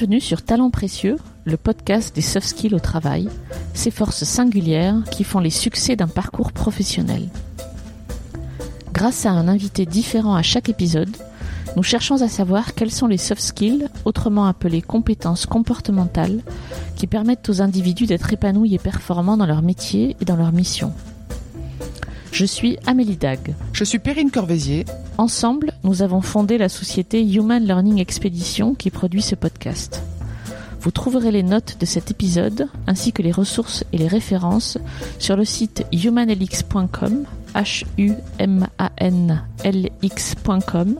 Bienvenue sur Talents Précieux, le podcast des soft skills au travail, ces forces singulières qui font les succès d'un parcours professionnel. Grâce à un invité différent à chaque épisode, nous cherchons à savoir quels sont les soft skills, autrement appelés compétences comportementales, qui permettent aux individus d'être épanouis et performants dans leur métier et dans leur mission. Je suis Amélie Dag. Je suis Perrine Corvézier. Ensemble, nous avons fondé la société Human Learning Expedition qui produit ce podcast. Vous trouverez les notes de cet épisode ainsi que les ressources et les références sur le site humanlx.com, h u m a n l x.com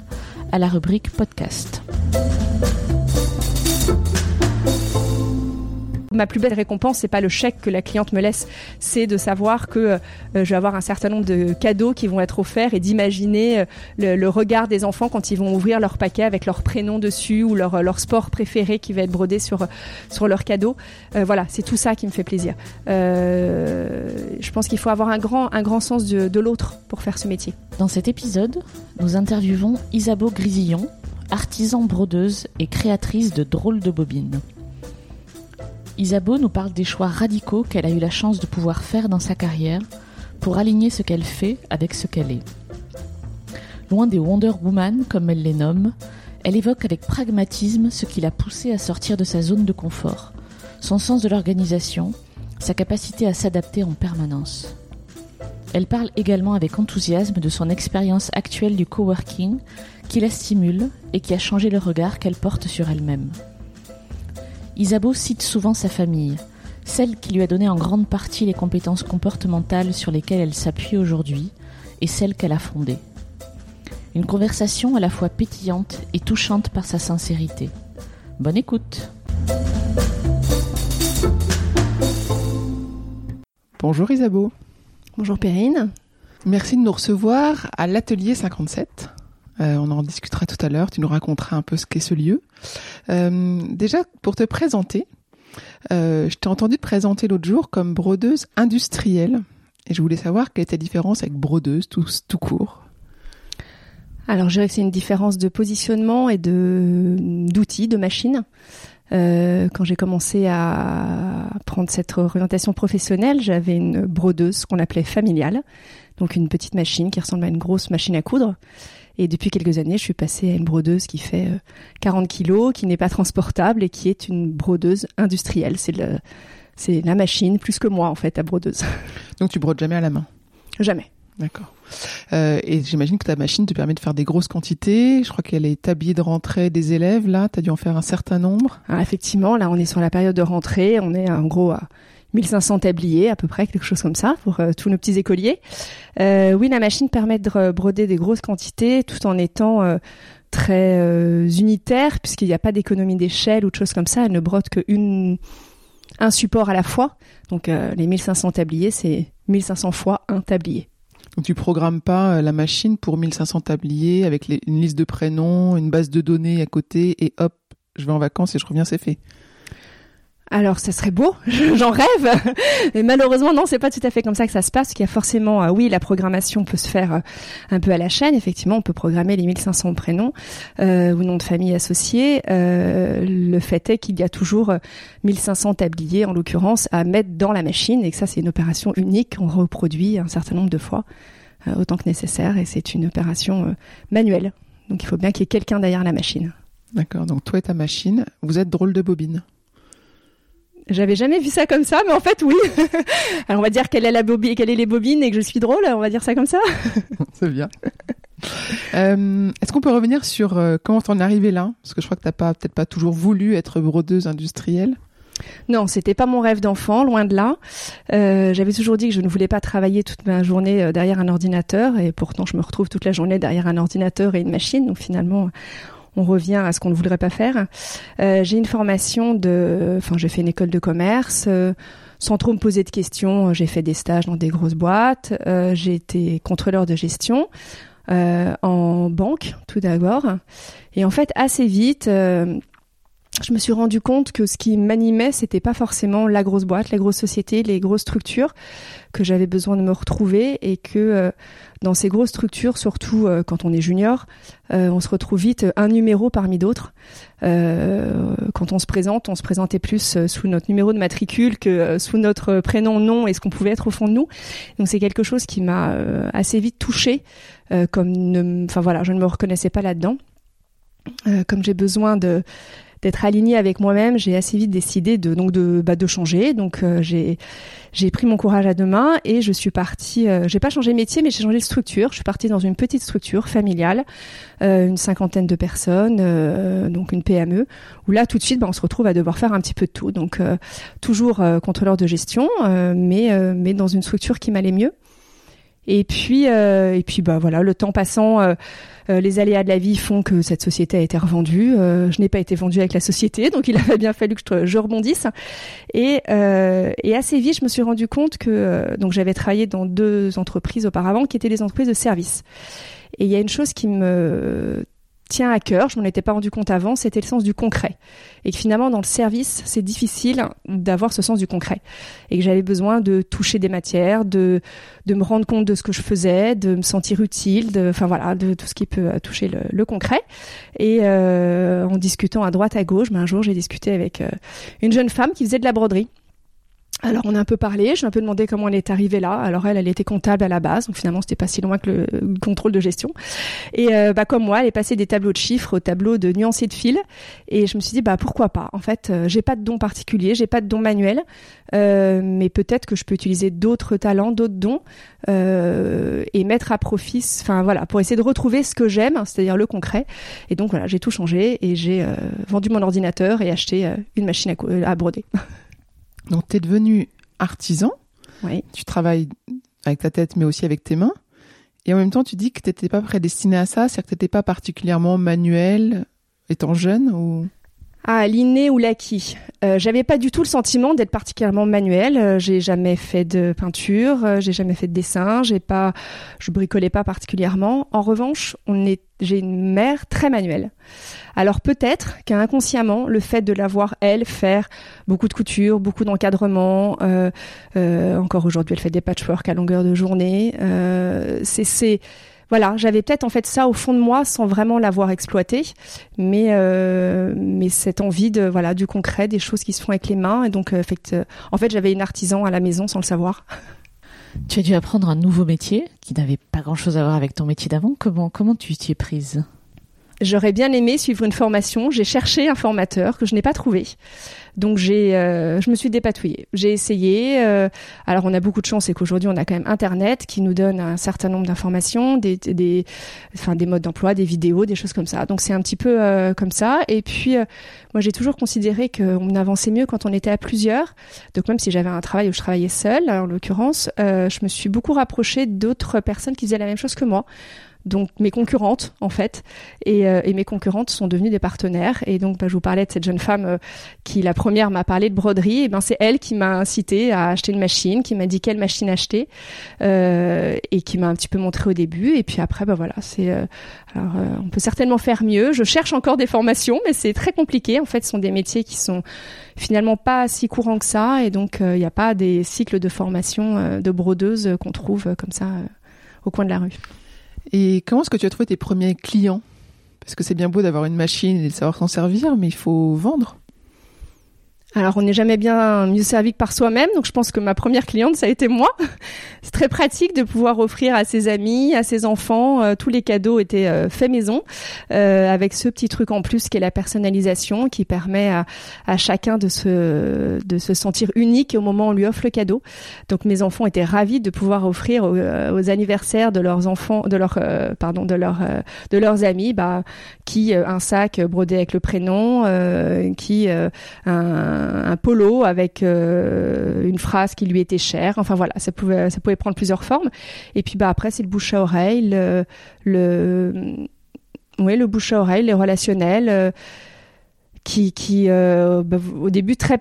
à la rubrique podcast. Ma plus belle récompense, c'est pas le chèque que la cliente me laisse, c'est de savoir que euh, je vais avoir un certain nombre de cadeaux qui vont être offerts et d'imaginer euh, le, regard des enfants quand ils vont ouvrir leur paquet avec leur prénom dessus ou leur, leur sport préféré qui va être brodé sur, sur leur cadeau. Euh, voilà, c'est tout ça qui me fait plaisir. je pense qu'il faut avoir un grand, un grand sens de, de l'autre pour faire ce métier. Dans cet épisode, nous interviewons Isabeau Grisillon, artisan brodeuse et créatrice de drôles de bobines. Isabeau nous parle des choix radicaux qu'elle a eu la chance de pouvoir faire dans sa carrière pour aligner ce qu'elle fait avec ce qu'elle est. Loin des Wonder Woman, comme elle les nomme, elle évoque avec pragmatisme ce qui l'a poussée à sortir de sa zone de confort, son sens de l'organisation, sa capacité à s'adapter en permanence. Elle parle également avec enthousiasme de son expérience actuelle du coworking qui la stimule et qui a changé le regard qu'elle porte sur elle-même. Isabeau cite souvent sa famille, celle qui lui a donné en grande partie les compétences comportementales sur lesquelles elle s'appuie aujourd'hui et celle qu'elle a fondée. Une conversation à la fois pétillante et touchante par sa sincérité. Bonne écoute Bonjour Isabeau. Bonjour Perrine. Merci de nous recevoir à l'atelier 57. Euh, on en discutera tout à l'heure. Tu nous raconteras un peu ce qu'est ce lieu. Euh, déjà, pour te présenter, euh, je t'ai entendu te présenter l'autre jour comme brodeuse industrielle. Et je voulais savoir quelle était la différence avec brodeuse tout, court. Alors, je dirais que c'est une différence de positionnement et d'outils, de machines. quand j'ai commencé à prendre cette orientation professionnelle, j'avais une brodeuse qu'on appelait familiale, donc une petite machine qui ressemble à une grosse machine à coudre. Et depuis quelques années, je suis passée à une brodeuse qui fait 40 euh, kilos, qui n'est pas transportable et qui est une brodeuse industrielle. C'est le, c'est la machine plus que moi en fait, à brodeuse. Donc tu brodes jamais à la main? Jamais. D'accord. Euh, et j'imagine que ta machine te permet de faire des grosses quantités. Je crois qu'elle est établie de rentrée des élèves. Là, tu as dû en faire un certain nombre. Ah, effectivement, là, on est sur la période de rentrée. On est en gros à 1500 tabliers à peu près, quelque chose comme ça pour euh, tous nos petits écoliers. Euh, oui, la machine permet de broder des grosses quantités tout en étant euh, très unitaire puisqu'il n'y a pas d'économie d'échelle ou de choses comme ça. Elle ne brode qu'une un support à la fois. Donc les 1500 tabliers, c'est 1500 fois un tablier. Donc tu programmes pas la machine pour 1500 tabliers avec une liste de prénoms, une base de données à côté et hop, je vais en vacances et je reviens, c'est fait. Alors, ça serait beau, j'en rêve. Mais malheureusement, non, c'est pas tout à fait comme ça que ça se passe. Qu'il y a forcément, euh, oui, la programmation peut se faire euh, un peu à la chaîne. Effectivement, on peut programmer les 1500 prénoms euh, ou noms de famille associés. le fait est qu'il y a toujours 1500 tabliers, en l'occurrence, à mettre dans la machine et ça, c'est une opération unique. On reproduit un certain nombre de fois, autant que nécessaire, et c'est une opération manuelle. Donc, il faut bien qu'il y ait quelqu'un derrière la machine. D'accord. Donc, toi et ta machine, vous êtes drôle de bobine. J'avais jamais vu ça comme ça, mais en fait, oui. Alors, on va dire quelle est la bobine, quelle est les bobines et que je suis drôle. On va dire ça comme ça. C'est bien. Euh, est-ce qu'on peut revenir sur euh, comment t'en es arrivé là? Parce que je crois que t'as pas peut-être pas toujours voulu être brodeuse industrielle. Non, c'était pas mon rêve d'enfant, loin de là. Euh, j'avais toujours dit que je ne voulais pas travailler toute ma journée derrière un ordinateur, et pourtant je me retrouve toute la journée derrière un ordinateur et une machine. Donc finalement, on revient à ce qu'on ne voudrait pas faire. Euh, j'ai une formation de, enfin, j'ai fait une école de commerce. Euh, sans trop me poser de questions, j'ai fait des stages dans des grosses boîtes. Euh, j'ai été contrôleur de gestion en banque tout d'abord. Et en fait, assez vite, je me suis rendu compte que ce qui m'animait, c'était pas forcément la grosse boîte, la grosse société, les grosses structures, que j'avais besoin de me retrouver et que euh, dans ces grosses structures, surtout euh, quand on est junior, euh, on se retrouve vite un numéro parmi d'autres. quand on se présente, on se présentait plus sous notre numéro de matricule que sous notre prénom, nom et ce qu'on pouvait être au fond de nous. Donc c'est quelque chose qui m'a assez vite touchée, comme, enfin voilà, je ne me reconnaissais pas là-dedans. comme j'ai besoin de d'être alignée avec moi-même, j'ai assez vite décidé de donc de bah, de changer. Donc euh, j'ai j'ai pris mon courage à deux mains et je suis partie. Euh, j'ai pas changé de métier, mais j'ai changé de structure. Je suis partie dans une petite structure familiale, euh, une cinquantaine de personnes, donc une PME, où là tout de suite, bah, on se retrouve à devoir faire un petit peu de tout. Donc toujours contrôleur de gestion, mais mais dans une structure qui m'allait mieux. Et puis et puis bah voilà, le temps passant euh, les aléas de la vie font que cette société a été revendue. Euh, je n'ai pas été vendue avec la société, donc il avait bien fallu que je, rebondisse. Et, euh, et, assez vite, je me suis rendu compte que donc j'avais travaillé dans deux entreprises auparavant, qui étaient des entreprises de services. Et il y a une chose qui me tient à cœur, je m'en étais pas rendu compte avant, c'était le sens du concret. Et que finalement, dans le service, c'est difficile d'avoir ce sens du concret. Et que j'avais besoin de toucher des matières, de, de me rendre compte de ce que je faisais, de me sentir utile, de, enfin voilà, de tout ce qui peut euh, toucher le, le concret. Et euh, en discutant à droite, à gauche, ben, un jour, j'ai discuté avec euh, une jeune femme qui faisait de la broderie. Alors on a un peu parlé, je lui ai un peu demandé comment elle est arrivée là. Alors elle, elle était comptable à la base, donc finalement c'était pas si loin que le contrôle de gestion. Et euh, bah comme moi, elle est passée des tableaux de chiffres au tableau de nuanciers de fil. Et je me suis dit bah pourquoi pas? En fait, euh, j'ai pas de don particulier, j'ai pas de don manuel, euh, mais peut-être que je peux utiliser d'autres talents, d'autres dons et mettre à profit. Enfin voilà, pour essayer de retrouver ce que j'aime, c'est-à-dire le concret. Et donc voilà, j'ai tout changé et j'ai vendu mon ordinateur et acheté une machine à, à broder. Donc, tu es devenu artisan. Oui. Tu travailles avec ta tête, mais aussi avec tes mains. Et en même temps, tu dis que tu n'étais pas prédestiné à ça, c'est-à-dire que tu n'étais pas particulièrement manuel étant jeune ou... Ah, l'inné ou l'acquis. Euh, j'avais pas du tout le sentiment d'être particulièrement manuel. Euh, j'ai jamais fait de peinture, euh, j'ai jamais fait de dessin, j'ai pas, je bricolais pas particulièrement. En revanche, on est, j'ai une mère très manuelle. Alors peut-être qu'inconsciemment, le fait de la voir elle faire beaucoup de couture, beaucoup d'encadrement, encore aujourd'hui, elle fait des patchwork à longueur de journée. c'est voilà, j'avais peut-être en fait ça au fond de moi sans vraiment l'avoir exploité, mais euh, mais cette envie de voilà du concret, des choses qui se font avec les mains et donc euh, en fait j'avais une artisan à la maison sans le savoir. Tu as dû apprendre un nouveau métier qui n'avait pas grand-chose à voir avec ton métier d'avant. Comment comment tu t'y es prise? J'aurais bien aimé suivre une formation. J'ai cherché un formateur que je n'ai pas trouvé. Donc j'ai, euh, je me suis dépatouillée. J'ai essayé. Euh, alors on a beaucoup de chance, c'est qu'aujourd'hui on a quand même Internet qui nous donne un certain nombre d'informations, des, des, enfin des modes d'emploi, des vidéos, des choses comme ça. Donc c'est un petit peu euh, comme ça. Et puis moi j'ai toujours considéré qu'on avançait mieux quand on était à plusieurs. Donc même si j'avais un travail où je travaillais seule, en l'occurrence, je me suis beaucoup rapprochée d'autres personnes qui faisaient la même chose que moi donc mes concurrentes en fait, et, euh, et, mes concurrentes sont devenues des partenaires. Et donc bah, je vous parlais de cette jeune femme euh, qui la première m'a parlé de broderie. Et ben c'est elle qui m'a incité à acheter une machine, qui m'a dit quelle machine acheter, euh, et qui m'a un petit peu montré au début. Et puis après bah voilà, c'est alors on peut certainement faire mieux. Je cherche encore des formations, mais c'est très compliqué. En fait, ce sont des métiers qui sont finalement pas si courants que ça, et donc il n'y a pas des cycles de formation de brodeuse qu'on trouve comme ça au coin de la rue. Et comment est-ce que tu as trouvé tes premiers clients? Parce que c'est bien beau d'avoir une machine et de savoir s'en servir, mais il faut vendre. Alors, on n'est jamais bien mieux servi que par soi-même, donc je pense que ma première cliente, ça a été moi. C'est très pratique de pouvoir offrir à ses amis, à ses enfants, euh, tous les cadeaux étaient euh, faits maison, euh, avec ce petit truc en plus qui est la personnalisation, qui permet à, chacun de se de se sentir unique au moment où on lui offre le cadeau. Donc mes enfants étaient ravis de pouvoir offrir aux, aux anniversaires de leurs enfants, de leurs pardon, de leurs de leurs amis, bah qui un sac brodé avec le prénom, qui un un, polo avec euh, une phrase qui lui était chère. Enfin voilà, ça pouvait, ça pouvait prendre plusieurs formes. Et puis bah après c'est le bouche à oreille, le, le bouche à oreille, les relationnels, euh, qui, qui euh, bah, au début très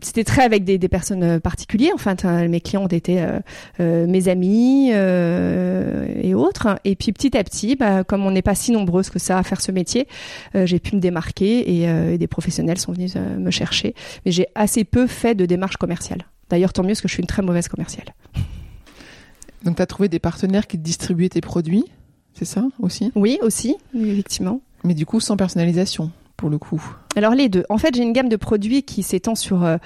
c'était très avec des, des personnes euh, particulières. Enfin, mes clients ont été euh, euh, mes amis et autres. Et puis petit à petit, bah, comme on n'est pas si nombreuses que ça à faire ce métier, j'ai pu me démarquer et, des professionnels sont venus me chercher. Mais j'ai assez peu fait de démarches commerciales. D'ailleurs, tant mieux parce que je suis une très mauvaise commerciale. Donc, tu as trouvé des partenaires qui distribuaient tes produits, c'est ça aussi? Oui, aussi, effectivement. Mais du coup, sans personnalisation pour le coup Alors les deux. En fait, j'ai une gamme de produits qui s'étend sur, euh,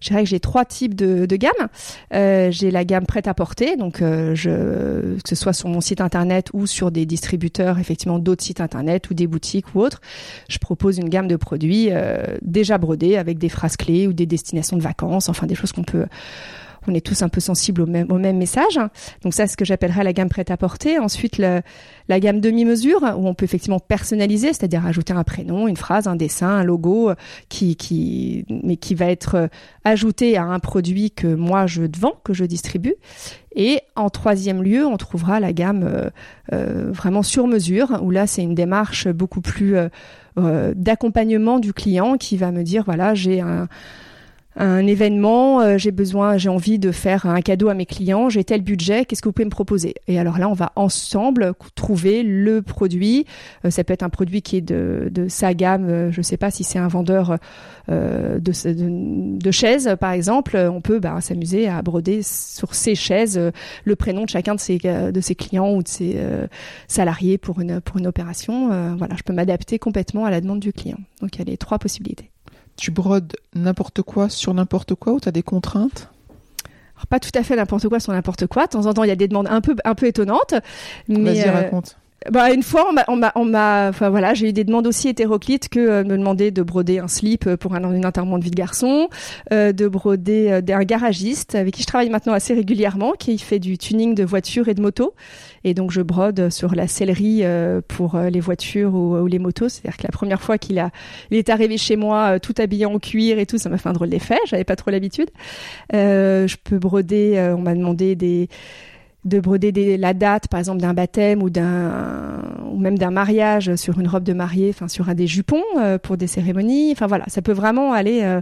je dirais que j'ai trois types de, de gamme. Euh, j'ai la gamme prête à porter, donc euh, que ce soit sur mon site internet ou sur des distributeurs, effectivement d'autres sites internet ou des boutiques ou autres. Je propose une gamme de produits déjà brodés avec des phrases clés ou des destinations de vacances, enfin des choses qu'on peut on est tous un peu sensibles au même, message. Donc ça, c'est ce que j'appellerais la gamme prête à porter. Ensuite, la gamme demi-mesure, où on peut effectivement personnaliser, c'est-à-dire ajouter un prénom, une phrase, un dessin, un logo, euh, qui, qui, mais qui va être euh, ajouté à un produit que moi je vends, que je distribue. Et en troisième lieu, on trouvera la gamme euh, vraiment sur mesure, où là c'est une démarche beaucoup plus d'accompagnement du client qui va me dire voilà j'ai un un événement, euh, j'ai besoin, j'ai envie de faire un cadeau à mes clients, j'ai tel budget, qu'est-ce que vous pouvez me proposer? Et alors là, on va ensemble trouver le produit. Euh, ça peut être un produit qui est de, sa gamme, euh, je ne sais pas si c'est un vendeur de, de, de, chaises, par exemple, on peut bah, s'amuser à broder sur ces chaises le prénom de chacun de ses, de ses clients ou de ses salariés pour une, pour une opération. voilà, je peux m'adapter complètement à la demande du client. Donc il y a les trois possibilités tu brodes n'importe quoi sur n'importe quoi ou tu as des contraintes? Pas tout à fait n'importe quoi sur n'importe quoi. De temps en temps, il y a des demandes un peu, un peu étonnantes. Mais, Vas-y, euh, raconte. Bah une fois on m'a enfin voilà j'ai eu des demandes aussi hétéroclites que euh, me demander de broder un slip euh, pour un une enterrement de vie de garçon, euh, de broder euh, un garagiste avec qui je travaille maintenant assez régulièrement qui fait du tuning de voitures et de motos. Et donc je brode sur la sellerie pour les voitures ou, ou les motos. C'est-à-dire que la première fois qu'il a il est arrivé chez moi tout habillé en cuir et tout ça m'a fait un drôle d'effet j'avais pas trop l'habitude. Je peux broder on m'a demandé des de broder la date, par exemple, d'un baptême ou d'un ou même d'un mariage sur une robe de mariée, enfin sur un des jupons euh, pour des cérémonies. Enfin voilà, ça peut vraiment aller, euh,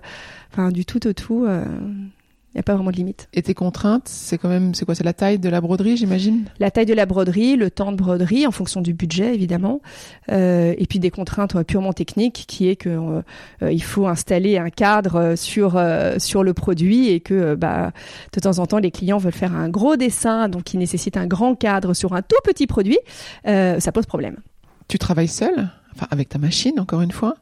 enfin du tout au tout. Euh, il n'y a pas vraiment de limite. Et tes contraintes, c'est quand même, c'est quoi C'est la taille de la broderie, j'imagine? La taille de la broderie, le temps de broderie, en fonction du budget, évidemment. Euh, et puis des contraintes purement techniques, qui est que euh, il faut installer un cadre sur euh, sur le produit et que bah, de temps en temps, les clients veulent faire un gros dessin, donc qui nécessite un grand cadre sur un tout petit produit. ça pose problème. Tu travailles seul Enfin, avec ta machine, encore une fois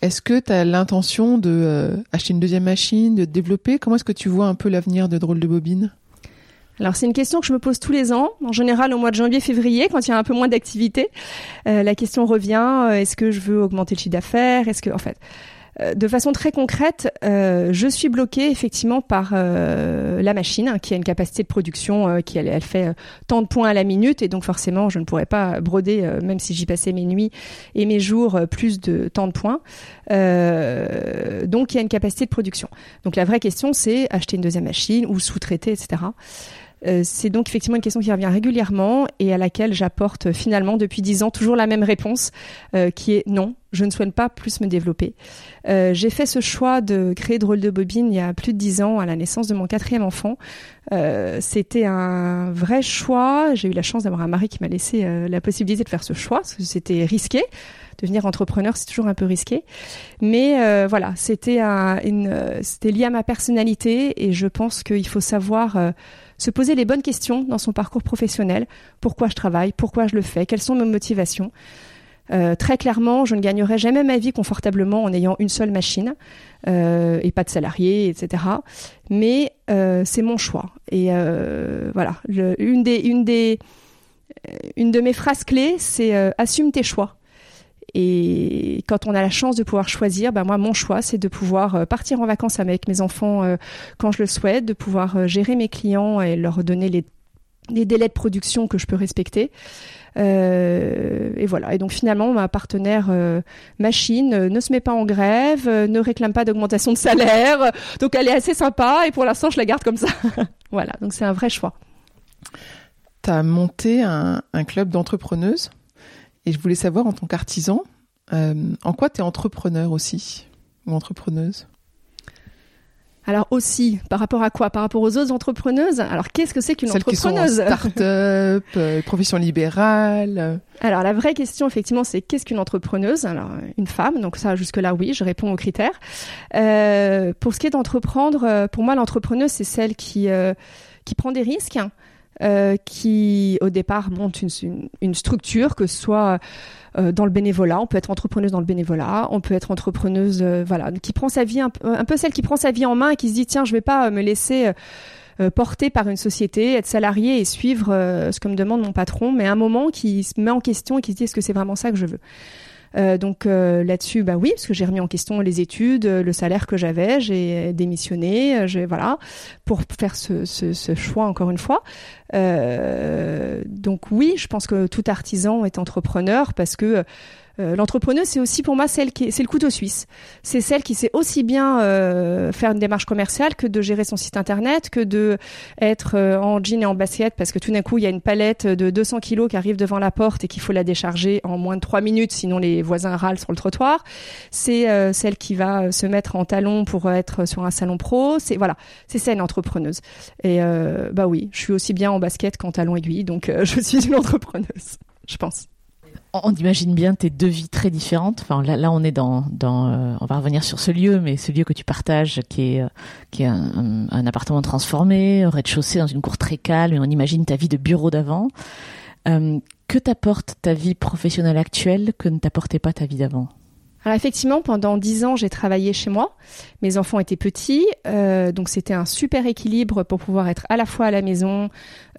est-ce que tu as l'intention de euh, acheter une deuxième machine, de développer? Comment est-ce que tu vois un peu l'avenir de Drôle de Bobine? Alors c'est une question que je me pose tous les ans, en général au mois de janvier-février, quand il y a un peu moins d'activité. Euh, la question revient euh, est-ce que je veux augmenter le chiffre d'affaires? Est-ce que, en fait, de façon très concrète, euh, je suis bloquée effectivement par euh, la machine qui a une capacité de production qui elle, fait tant de points à la minute et donc forcément je ne pourrais pas broder même si j'y passais mes nuits et mes jours plus de tant de points. donc il y a une capacité de production. Donc la vraie question c'est acheter une deuxième machine ou sous-traiter etc. Euh, c'est donc effectivement une question qui revient régulièrement et à laquelle j'apporte finalement depuis dix ans toujours la même réponse, euh, qui est non, je ne souhaite pas plus me développer. Euh, j'ai fait ce choix de créer Drôle de Bobine il y a plus de dix ans à la naissance de mon quatrième enfant. c'était un vrai choix. J'ai eu la chance d'avoir un mari qui m'a laissé la possibilité de faire ce choix, c'était risqué. Devenir entrepreneur, c'est toujours un peu risqué. Mais voilà, c'était un, c'était lié à ma personnalité et je pense qu'il faut savoir se poser les bonnes questions dans son parcours professionnel. Pourquoi je travaille? Pourquoi je le fais? Quelles sont mes motivations? Euh, très clairement, je ne gagnerai jamais ma vie confortablement en ayant une seule machine euh, et pas de salariés, etc. Mais euh, c'est mon choix. Et voilà, une de mes phrases clés, c'est assume tes choix. Et quand on a la chance de pouvoir choisir, ben moi mon choix c'est de pouvoir euh, partir en vacances avec mes enfants euh, quand je le souhaite, de pouvoir euh, gérer mes clients et leur donner les, délais de production que je peux respecter. Et voilà. Et donc finalement, ma partenaire machine ne se met pas en grève, ne réclame pas d'augmentation de salaire. Donc elle est assez sympa et pour l'instant, je la garde comme ça. voilà. Donc c'est un vrai choix. Tu as monté un club d'entrepreneuses? Et je voulais savoir, en tant qu'artisan, euh, en quoi tu es entrepreneur aussi ou entrepreneuse? Alors aussi, par rapport à quoi? Par rapport aux autres entrepreneuses? Alors qu'est-ce que c'est qu'une entrepreneuse Celles qui sont start-up, euh, profession libérale. Alors la vraie question effectivement, c'est qu'est-ce qu'une entrepreneuse? Alors une femme, donc ça jusque-là oui, je réponds aux critères. Euh, pour ce qui est d'entreprendre, euh, pour moi l'entrepreneuse c'est celle qui euh, qui prend des risques. Euh, qui au départ monte une, structure, que ce soit euh, dans le bénévolat, on peut être entrepreneuse dans le bénévolat, on peut être entrepreneuse, euh, voilà, qui prend sa vie un, peu celle qui prend sa vie en main et qui se dit tiens, je vais pas me laisser porter par une société, être salarié et suivre ce que me demande mon patron, mais à un moment qui se met en question et qui se dit est-ce que c'est vraiment ça que je veux? Donc là-dessus, bah oui, parce que j'ai remis en question les études, le salaire que j'avais, j'ai démissionné, j'ai voilà pour faire ce, choix encore une fois. Euh, donc oui, je pense que tout artisan est entrepreneur parce que euh, l'entrepreneuse, c'est aussi pour moi celle qui, c'est le couteau suisse. C'est celle qui sait aussi bien euh, faire une démarche commerciale que de gérer son site internet, que de être euh, en jean et en basket, parce que tout d'un coup, il y a une palette de 200 kilos qui arrive devant la porte et qu'il faut la décharger en moins de trois minutes, sinon les voisins râlent sur le trottoir. C'est celle qui va se mettre en talon pour être sur un salon pro. C'est voilà, c'est ça une entrepreneuse. Et bah oui, je suis aussi bien basket qu'en talon aiguille, donc je suis une entrepreneuse, je pense on imagine bien tes deux vies très différentes. Enfin, là, on est dans, euh, on va revenir sur ce lieu, mais ce lieu que tu partages, qui est, euh, qui est un, appartement transformé, au rez-de-chaussée, dans une cour très calme, et on imagine ta vie de bureau d'avant. Euh, que t'apporte ta vie professionnelle actuelle que ne t'apportait pas ta vie d'avant? Alors effectivement, pendant dix ans, j'ai travaillé chez moi. Mes enfants étaient petits, euh, donc c'était un super équilibre pour pouvoir être à la fois à la maison,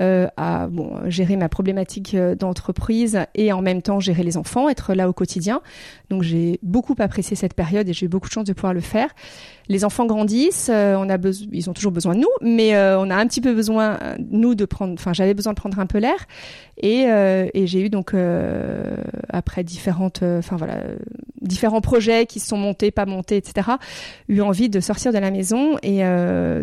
euh, à bon, gérer ma problématique euh, d'entreprise et en même temps gérer les enfants, être là au quotidien. Donc j'ai beaucoup apprécié cette période et j'ai eu beaucoup de chance de pouvoir le faire. Les enfants grandissent, euh, on a ils ont toujours besoin de nous, mais euh, on a un petit peu besoin nous de prendre, enfin j'avais besoin de prendre un peu l'air et, et j'ai eu donc après différentes, enfin voilà, différents projets qui se sont montés, pas montés, etc. eu envie de sortir de la maison et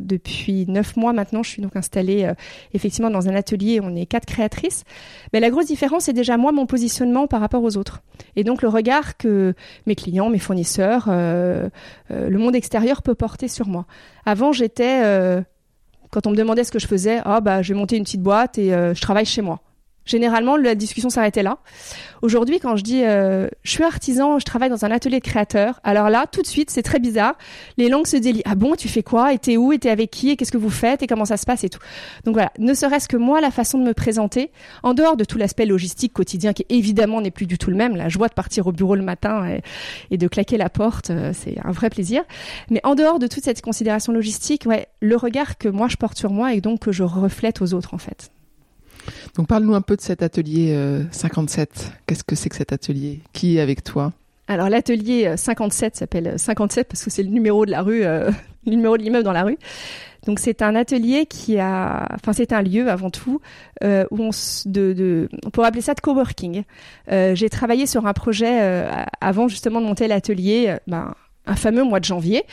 depuis neuf mois maintenant, je suis donc installée effectivement dans un atelier. On est quatre créatrices. Mais la grosse différence, c'est déjà moi mon positionnement par rapport aux autres et donc le regard que mes clients, mes fournisseurs, euh, euh, le monde extérieur peut porter sur moi. Avant, j'étais, euh, quand on me demandait ce que je faisais, ah bah je vais monter une petite boîte et je travaille chez moi. Généralement, la discussion s'arrêtait là. Aujourd'hui, quand je dis euh, je suis artisan, je travaille dans un atelier de créateur, alors là, tout de suite, c'est très bizarre. Les langues se délient. Ah bon, tu fais quoi? Et t'es où? Et t'es avec qui? Et qu'est-ce que vous faites? Et comment ça se passe? Et tout. Donc voilà, ne serait-ce que moi, la façon de me présenter, en dehors de tout l'aspect logistique quotidien qui évidemment n'est plus du tout le même. La joie de partir au bureau le matin et, et de claquer la porte, euh, c'est un vrai plaisir. Mais en dehors de toute cette considération logistique, ouais, le regard que moi je porte sur moi et donc que je reflète aux autres en fait. Donc parle-nous un peu de cet atelier euh, 57. Qu'est-ce que c'est que cet atelier? Qui est avec toi? Alors l'atelier 57 s'appelle 57 parce que c'est le numéro de la rue, euh, le numéro de l'immeuble dans la rue. Donc c'est un atelier qui a, enfin c'est un lieu avant tout euh, où on de, de, on pourrait appeler ça de coworking. Euh, J'ai travaillé sur un projet euh, avant justement de monter l'atelier. Euh, ben, un fameux mois de janvier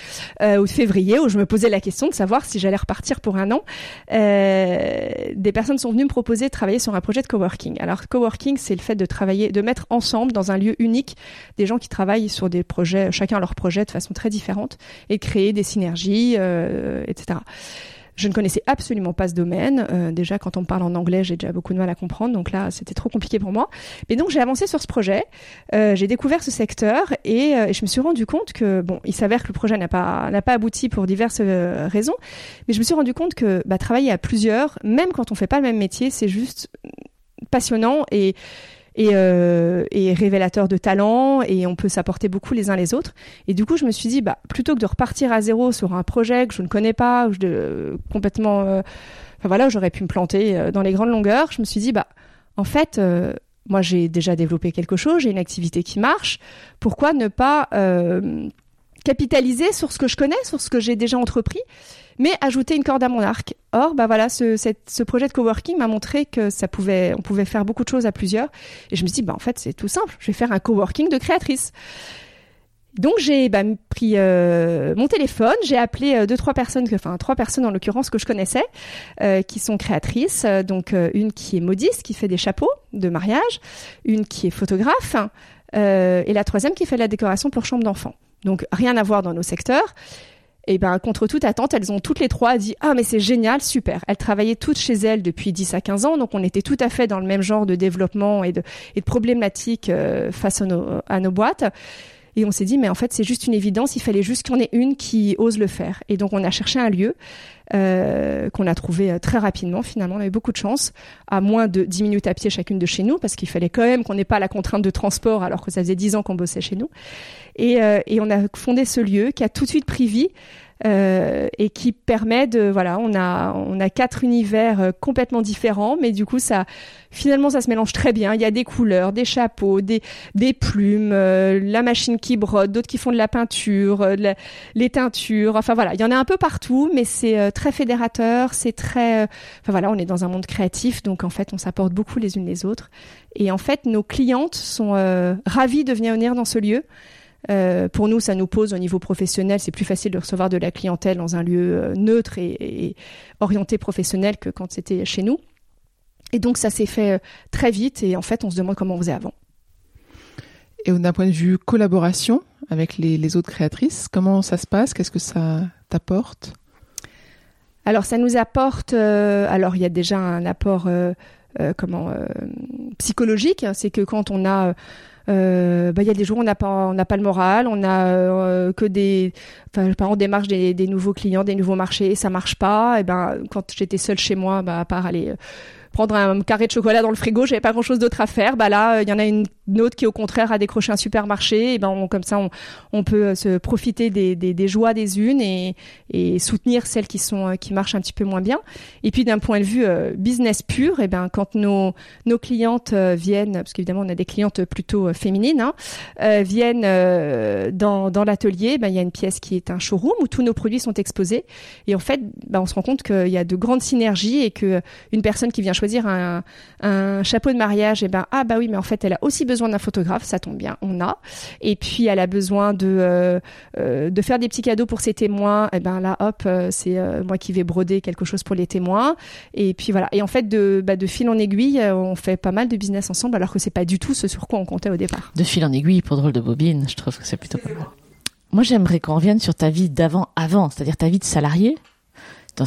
euh, ou de février où je me posais la question de savoir si j'allais repartir pour un an. Euh, des personnes sont venues me proposer de travailler sur un projet de coworking. Alors coworking, c'est le fait de travailler, de mettre ensemble dans un lieu unique des gens qui travaillent sur des projets, chacun leur projet de façon très différente, et créer des synergies, euh, etc. Je ne connaissais absolument pas ce domaine. Euh, déjà, quand on parle en anglais, j'ai déjà beaucoup de mal à comprendre. Donc là, c'était trop compliqué pour moi. Mais donc, j'ai avancé sur ce projet. Euh, j'ai découvert ce secteur et, euh, et, je me suis rendu compte que, bon, il s'avère que le projet n'a pas, n'a pas abouti pour diverses raisons. Mais je me suis rendu compte que bah, travailler à plusieurs, même quand on fait pas le même métier, c'est juste passionnant et et, euh, et révélateur de talent et on peut s'apporter beaucoup les uns les autres. Et du coup, je me suis dit, bah, plutôt que de repartir à zéro sur un projet que je ne connais pas, ou je de, complètement, euh, enfin voilà, j'aurais pu me planter euh, dans les grandes longueurs. Je me suis dit, bah, en fait, euh, moi j'ai déjà développé quelque chose, j'ai une activité qui marche. Pourquoi ne pas euh, capitaliser sur ce que je connais, sur ce que j'ai déjà entrepris mais ajouter une corde à mon arc. Or, bah voilà, ce, projet de coworking m'a montré que ça pouvait, on pouvait faire beaucoup de choses à plusieurs. Et je me suis dit, bah en fait, c'est tout simple. Je vais faire un coworking de créatrices. Donc j'ai bah, pris euh, mon téléphone, j'ai appelé euh, deux trois personnes, enfin trois personnes en l'occurrence que je connaissais, euh, qui sont créatrices. Donc une qui est modiste, qui fait des chapeaux de mariage, une qui est photographe, et la troisième qui fait la décoration pour chambre d'enfants. Donc rien à voir dans nos secteurs. Et ben contre toute attente, elles ont toutes les trois dit ah mais c'est génial, super. Elles travaillaient toutes chez elles depuis 10 à 15 ans, donc on était tout à fait dans le même genre de développement et de, et de problématiques euh, face à nos, à nos boîtes. Et on s'est dit, mais en fait, c'est juste une évidence, il fallait juste qu'on ait une qui ose le faire. Et donc, on a cherché un lieu euh, qu'on a trouvé euh, très rapidement. Finalement, on avait beaucoup de chance, à moins de 10 minutes à pied chacune de chez nous, parce qu'il fallait quand même qu'on n'ait pas la contrainte de transport, alors que ça faisait 10 ans qu'on bossait chez nous. Et, euh, et on a fondé ce lieu qui a tout de suite pris vie. Euh, et qui permet de voilà on a on a quatre univers euh, complètement différents mais du coup ça finalement ça se mélange très bien. Il y a des couleurs des chapeaux des des plumes euh, la machine qui brode d'autres qui font de la peinture euh, les teintures enfin voilà. Il y en a un peu partout mais c'est très fédérateur c'est très enfin voilà on est dans un monde créatif donc en fait on s'apporte beaucoup les unes les autres. Et en fait nos clientes sont ravies de venir dans ce lieu euh, pour nous, ça nous pose au niveau professionnel, c'est plus facile de recevoir de la clientèle dans un lieu euh, neutre et, et orienté professionnel que quand c'était chez nous. Et donc ça s'est fait euh, très vite et en fait on se demande comment on faisait avant. Et d'un point de vue collaboration avec les, les autres créatrices, comment ça se passe? Qu'est-ce que ça t'apporte? Alors ça nous apporte, euh, alors il y a déjà un apport euh, comment psychologique, c'est que quand on a euh, bah, il y a des jours où on n'a pas, on n'a pas le moral, on a euh, que des, enfin, on démarche des, des, nouveaux clients, des nouveaux marchés, ça marche pas. Et ben, quand j'étais seule chez moi, bah, à part aller prendre un carré de chocolat dans le frigo, j'avais pas grand chose d'autre à faire. Bah là, il y en a une autre qui au contraire a décroché un supermarché. Et ben on, comme ça, on, on peut euh, se profiter des, des, des, joies des unes et, et soutenir celles qui sont euh, qui marchent un petit peu moins bien. Et puis d'un point de vue euh, business pur, et ben quand nos nos clientes viennent, parce qu'évidemment on a des clientes plutôt féminines, hein, euh, viennent dans dans l'atelier, ben il y a une pièce qui est un showroom où tous nos produits sont exposés. Et en fait, ben, on se rend compte qu'il y a de grandes synergies et que une personne qui vient un, un chapeau de mariage, et ben ah bah oui, mais en fait elle a aussi besoin d'un photographe, ça tombe bien, on a. Et puis elle a besoin de euh, euh, de faire des petits cadeaux pour ses témoins, et ben là hop, euh, c'est moi qui vais broder quelque chose pour les témoins. Et puis voilà. Et en fait de bah, de fil en aiguille, on fait pas mal de business ensemble, alors que c'est pas du tout ce sur quoi on comptait au départ. De fil en aiguille pour drôle de bobine, je trouve que c'est plutôt pas mal. Moi, j'aimerais qu'on revienne sur ta vie d'avant, avant, c'est-à-dire ta vie de salarié.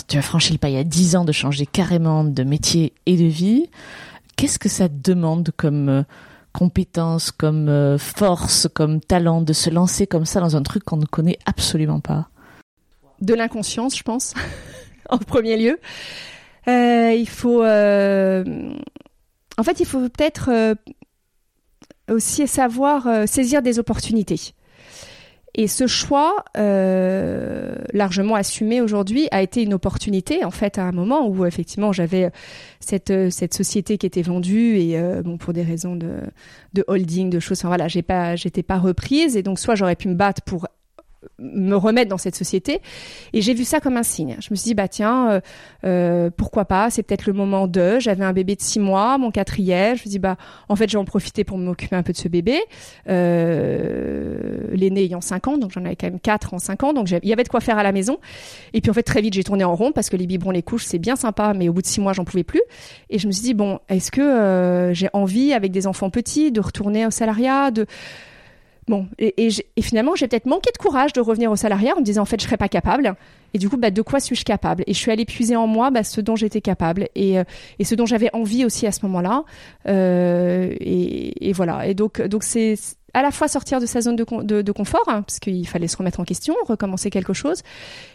Tu as franchi le pas il y a dix ans de changer carrément de métier et de vie. Qu'est-ce que ça te demande comme euh, compétence, comme euh, force, comme talent de se lancer comme ça dans un truc qu'on ne connaît absolument pas? De l'inconscience, je pense, en premier lieu. Euh, il faut, en fait, il faut peut-être aussi savoir saisir des opportunités. Et ce choix, euh, largement assumé aujourd'hui, a été une opportunité en fait à un moment où effectivement j'avais cette euh, cette société qui était vendue et euh, bon pour des raisons de de holding, de choses, enfin voilà, j'ai pas j'étais pas reprise. Et donc soit j'aurais pu me battre pour me remettre dans cette société et j'ai vu ça comme un signe. Je me suis dit bah tiens euh, euh, pourquoi pas? C'est peut-être le moment de. J'avais un bébé de six mois, mon quatrième. Je me dis bah en fait j'ai en profité pour m'occuper un peu de ce bébé. Euh, L'aîné ayant cinq ans donc j'en avais quand même quatre en cinq ans donc il y avait de quoi faire à la maison. Et puis en fait très vite j'ai tourné en rond parce que les biberons les couches c'est bien sympa mais au bout de six mois j'en pouvais plus et je me suis dit bon est-ce que j'ai envie avec des enfants petits de retourner au salariat de Bon, et, et, et finalement, j'ai peut-être manqué de courage de revenir au salariat en me disant en fait, je serais pas capable. Et du coup, bah, de quoi suis-je capable? Et je suis allée puiser en moi bah, ce dont j'étais capable et, euh, et ce dont j'avais envie aussi à ce moment-là. Euh, et, voilà. Et donc, donc c'est à la fois sortir de sa zone de, de, de confort, hein, parce qu'il fallait se remettre en question, recommencer quelque chose,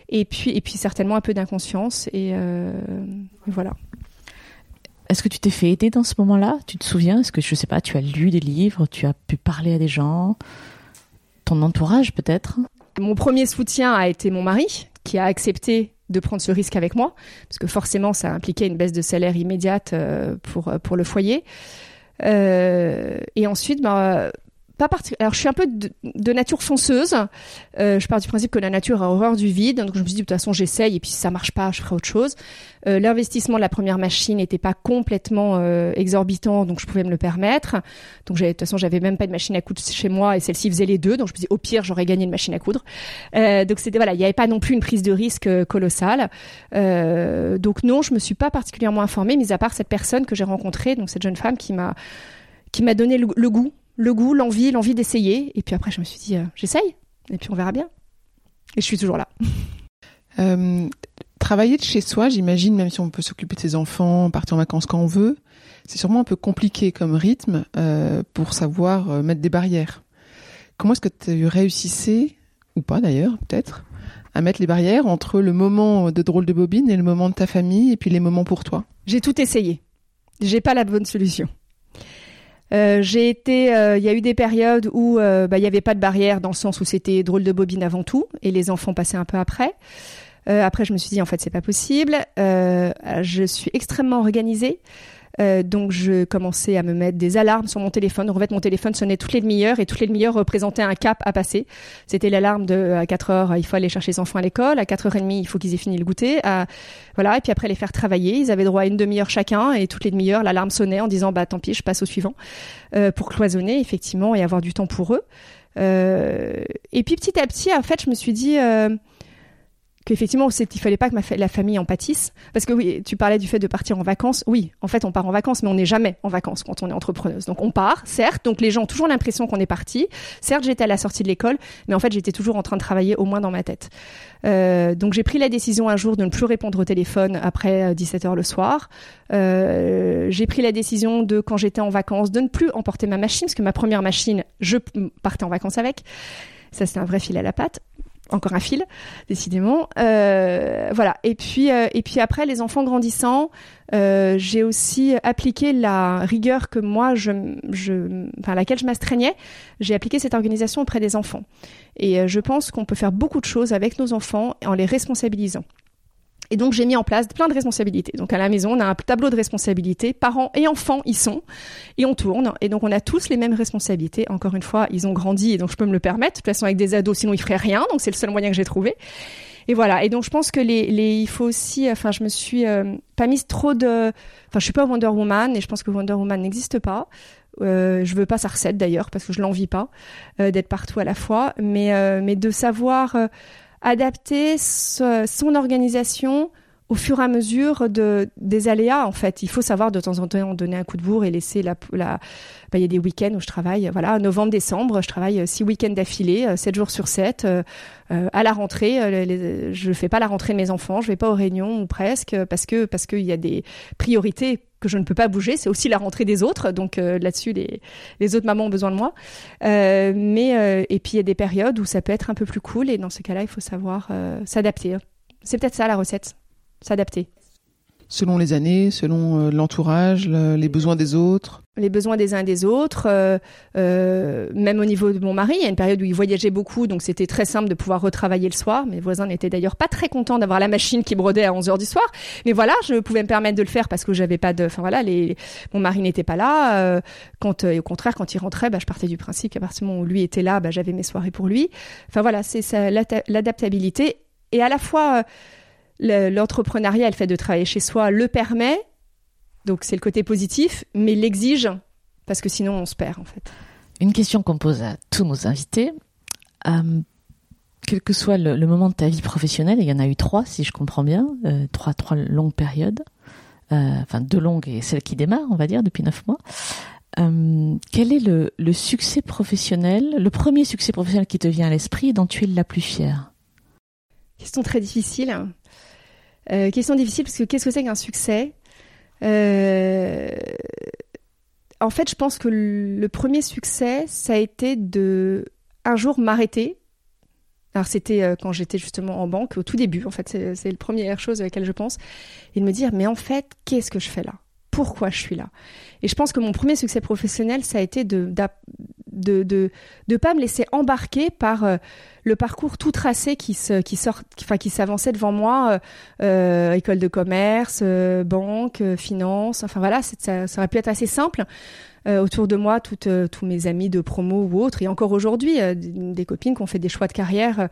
et puis, et puis certainement un peu d'inconscience. Et, euh, voilà. Est-ce que tu t'es fait aider dans ce moment-là? Tu te souviens? Est-ce que, je sais pas, tu as lu des livres Tu as pu parler à des gens? Ton entourage, peut-être? Mon premier soutien a été mon mari, qui a accepté de prendre ce risque avec moi, parce que forcément, ça impliquait une baisse de salaire immédiate euh, pour, pour le foyer. Euh, et ensuite, bah, Alors, je suis un peu de, nature fonceuse. Euh, je pars du principe que la nature a horreur du vide. Donc, je me suis dit, de toute façon, j'essaye. Et puis, si ça marche pas, je ferai autre chose. Euh, L'investissement de la première machine n'était pas complètement euh, exorbitant. Donc, je pouvais me le permettre. Donc, de toute façon, j'avais même pas de machine à coudre chez moi. Et celle-ci faisait les deux. Donc, je me dis, au pire, j'aurais gagné une machine à coudre. Donc, c'était, voilà, il n'y avait pas non plus une prise de risque colossale. Donc, non, je me suis pas particulièrement informée, mis à part cette personne que j'ai rencontrée. Donc, cette jeune femme qui m'a qui m'a donné le goût le goût, l'envie, l'envie d'essayer. Et puis après, je me suis dit, euh, j'essaye. Et puis on verra bien. Et je suis toujours là. Euh, travailler de chez soi, j'imagine, même si on peut s'occuper de ses enfants, partir en vacances quand on veut, c'est sûrement un peu compliqué comme rythme euh, pour savoir mettre des barrières. Comment est-ce que tu réussissais, ou pas d'ailleurs, peut-être, à mettre les barrières entre le moment de drôle de bobine et le moment de ta famille et puis les moments pour toi? J'ai tout essayé. J'ai pas la bonne solution. Euh, j'ai été, euh, il y a eu des périodes où euh, bah, il n'y avait pas de barrière dans le sens où c'était drôle de bobine avant tout et les enfants passaient un peu après. après, je me suis dit en fait c'est pas possible. je suis extrêmement organisée. Euh, donc je commençais à me mettre des alarmes sur mon téléphone. En fait, mon téléphone sonnait toutes les demi-heures et toutes les demi-heures représentaient un cap à passer. C'était l'alarme de à 4 heures, il faut aller chercher les enfants à l'école. À 4h30, il faut qu'ils aient fini le goûter. À, voilà. Et puis après, les faire travailler. Ils avaient droit à une demi-heure chacun et toutes les demi-heures, l'alarme sonnait en disant, bah, tant pis, je passe au suivant, euh, pour cloisonner, effectivement, et avoir du temps pour eux. Euh, et puis petit à petit, en fait, je me suis dit, euh, qu'effectivement il fallait pas que ma la famille en pâtisse. Parce que oui tu parlais du fait de partir en vacances. Oui en fait on part en vacances mais on n'est jamais en vacances quand on est entrepreneuse. Donc on part certes. Donc les gens ont toujours l'impression qu'on est parti. Certes j'étais à la sortie de l'école mais en fait j'étais toujours en train de travailler au moins dans ma tête. Euh, donc j'ai pris la décision un jour de ne plus répondre au téléphone après 17 euh, le soir. Euh, j'ai pris la décision de quand j'étais en vacances de ne plus emporter ma machine parce que ma première machine je partais en vacances avec. Ça c'était un vrai fil à la patte encore un fil, décidément. Euh, voilà. Et puis, euh, et puis après, les enfants grandissant, euh, j'ai aussi appliqué la rigueur que moi, je, laquelle je m'astreignais. J'ai appliqué cette organisation auprès des enfants. Et je pense qu'on peut faire beaucoup de choses avec nos enfants en les responsabilisant. Et donc j'ai mis en place plein de responsabilités. Donc à la maison, on a un tableau de responsabilités, parents et enfants y sont, et on tourne. Et donc on a tous les mêmes responsabilités. Encore une fois, ils ont grandi et donc je peux me le permettre. De toute façon, avec des ados, sinon ils feraient rien. Donc c'est le seul moyen que j'ai trouvé. Et voilà. Et donc je pense que les, les il faut aussi, enfin je me suis euh, pas mise trop de, enfin je suis pas Wonder Woman et je pense que Wonder Woman n'existe pas. Euh, je veux pas sa recette d'ailleurs parce que je l'envie pas euh, d'être partout à la fois, mais euh, mais de savoir adapter son organisation au fur et à mesure de, des aléas, en fait. Il faut savoir de temps en temps donner un coup de bourre et laisser la... la bah, il y a des week-ends où je travaille, voilà, novembre, décembre, je travaille six week-ends d'affilée, euh, sept jours sur sept. Euh, euh, à la rentrée, je ne fais pas la rentrée de mes enfants, je vais pas aux réunions ou presque, parce que parce qu'il y a des priorités que je ne peux pas bouger. C'est aussi la rentrée des autres, donc là-dessus, les, les autres mamans ont besoin de moi. mais et puis il y a des périodes où ça peut être un peu plus cool, et dans ce cas-là, il faut savoir s'adapter. C'est peut-être ça la recette s'adapter. Selon les années, selon euh, l'entourage, les besoins des autres Les besoins des uns et des autres, euh, euh, même au niveau de mon mari, il y a une période où il voyageait beaucoup, donc c'était très simple de pouvoir retravailler le soir. Mes voisins n'étaient d'ailleurs pas très contents d'avoir la machine qui brodait à 11 heures du soir. Mais voilà, je pouvais me permettre de le faire parce que j'avais pas de... Enfin voilà, les, mon mari n'était pas là. quand, au contraire, quand il rentrait, bah, je partais du principe qu'à partir du moment où lui était là, bah, j'avais mes soirées pour lui. Enfin voilà, c'est l'adaptabilité. Et à la fois l'entrepreneuriat, le fait de travailler chez soi, le permet. Donc c'est le côté positif, mais l'exige parce que sinon on se perd en fait. Une question qu'on pose à tous nos invités. Euh, quel que soit le, moment de ta vie professionnelle, il y en a eu trois si je comprends bien, euh, trois, trois longues périodes, euh, enfin deux longues et celle qui démarre, on va dire, depuis neuf mois. quel est le, le, succès professionnel, le premier succès professionnel qui te vient à l'esprit et dont tu es la plus fière? Question très difficile. Euh, question difficile parce que qu'est-ce que c'est qu'un succès? Euh, En fait, je pense que le premier succès, ça a été de un jour m'arrêter. Alors c'était euh, quand j'étais justement en banque, au tout début, en fait, c'est la première chose à laquelle je pense, et de me dire, mais en fait, qu'est-ce que je fais là? Pourquoi je suis là? Et je pense que mon premier succès professionnel, ça a été de, de de de pas me laisser embarquer par euh, le parcours tout tracé qui se qui sort enfin qui s'avançait devant moi euh, euh, école de commerce banque finance enfin voilà ça, ça aurait pu être assez simple autour de moi toutes tous mes amis de promo ou autres. Et encore aujourd'hui des copines qui ont fait des choix de carrière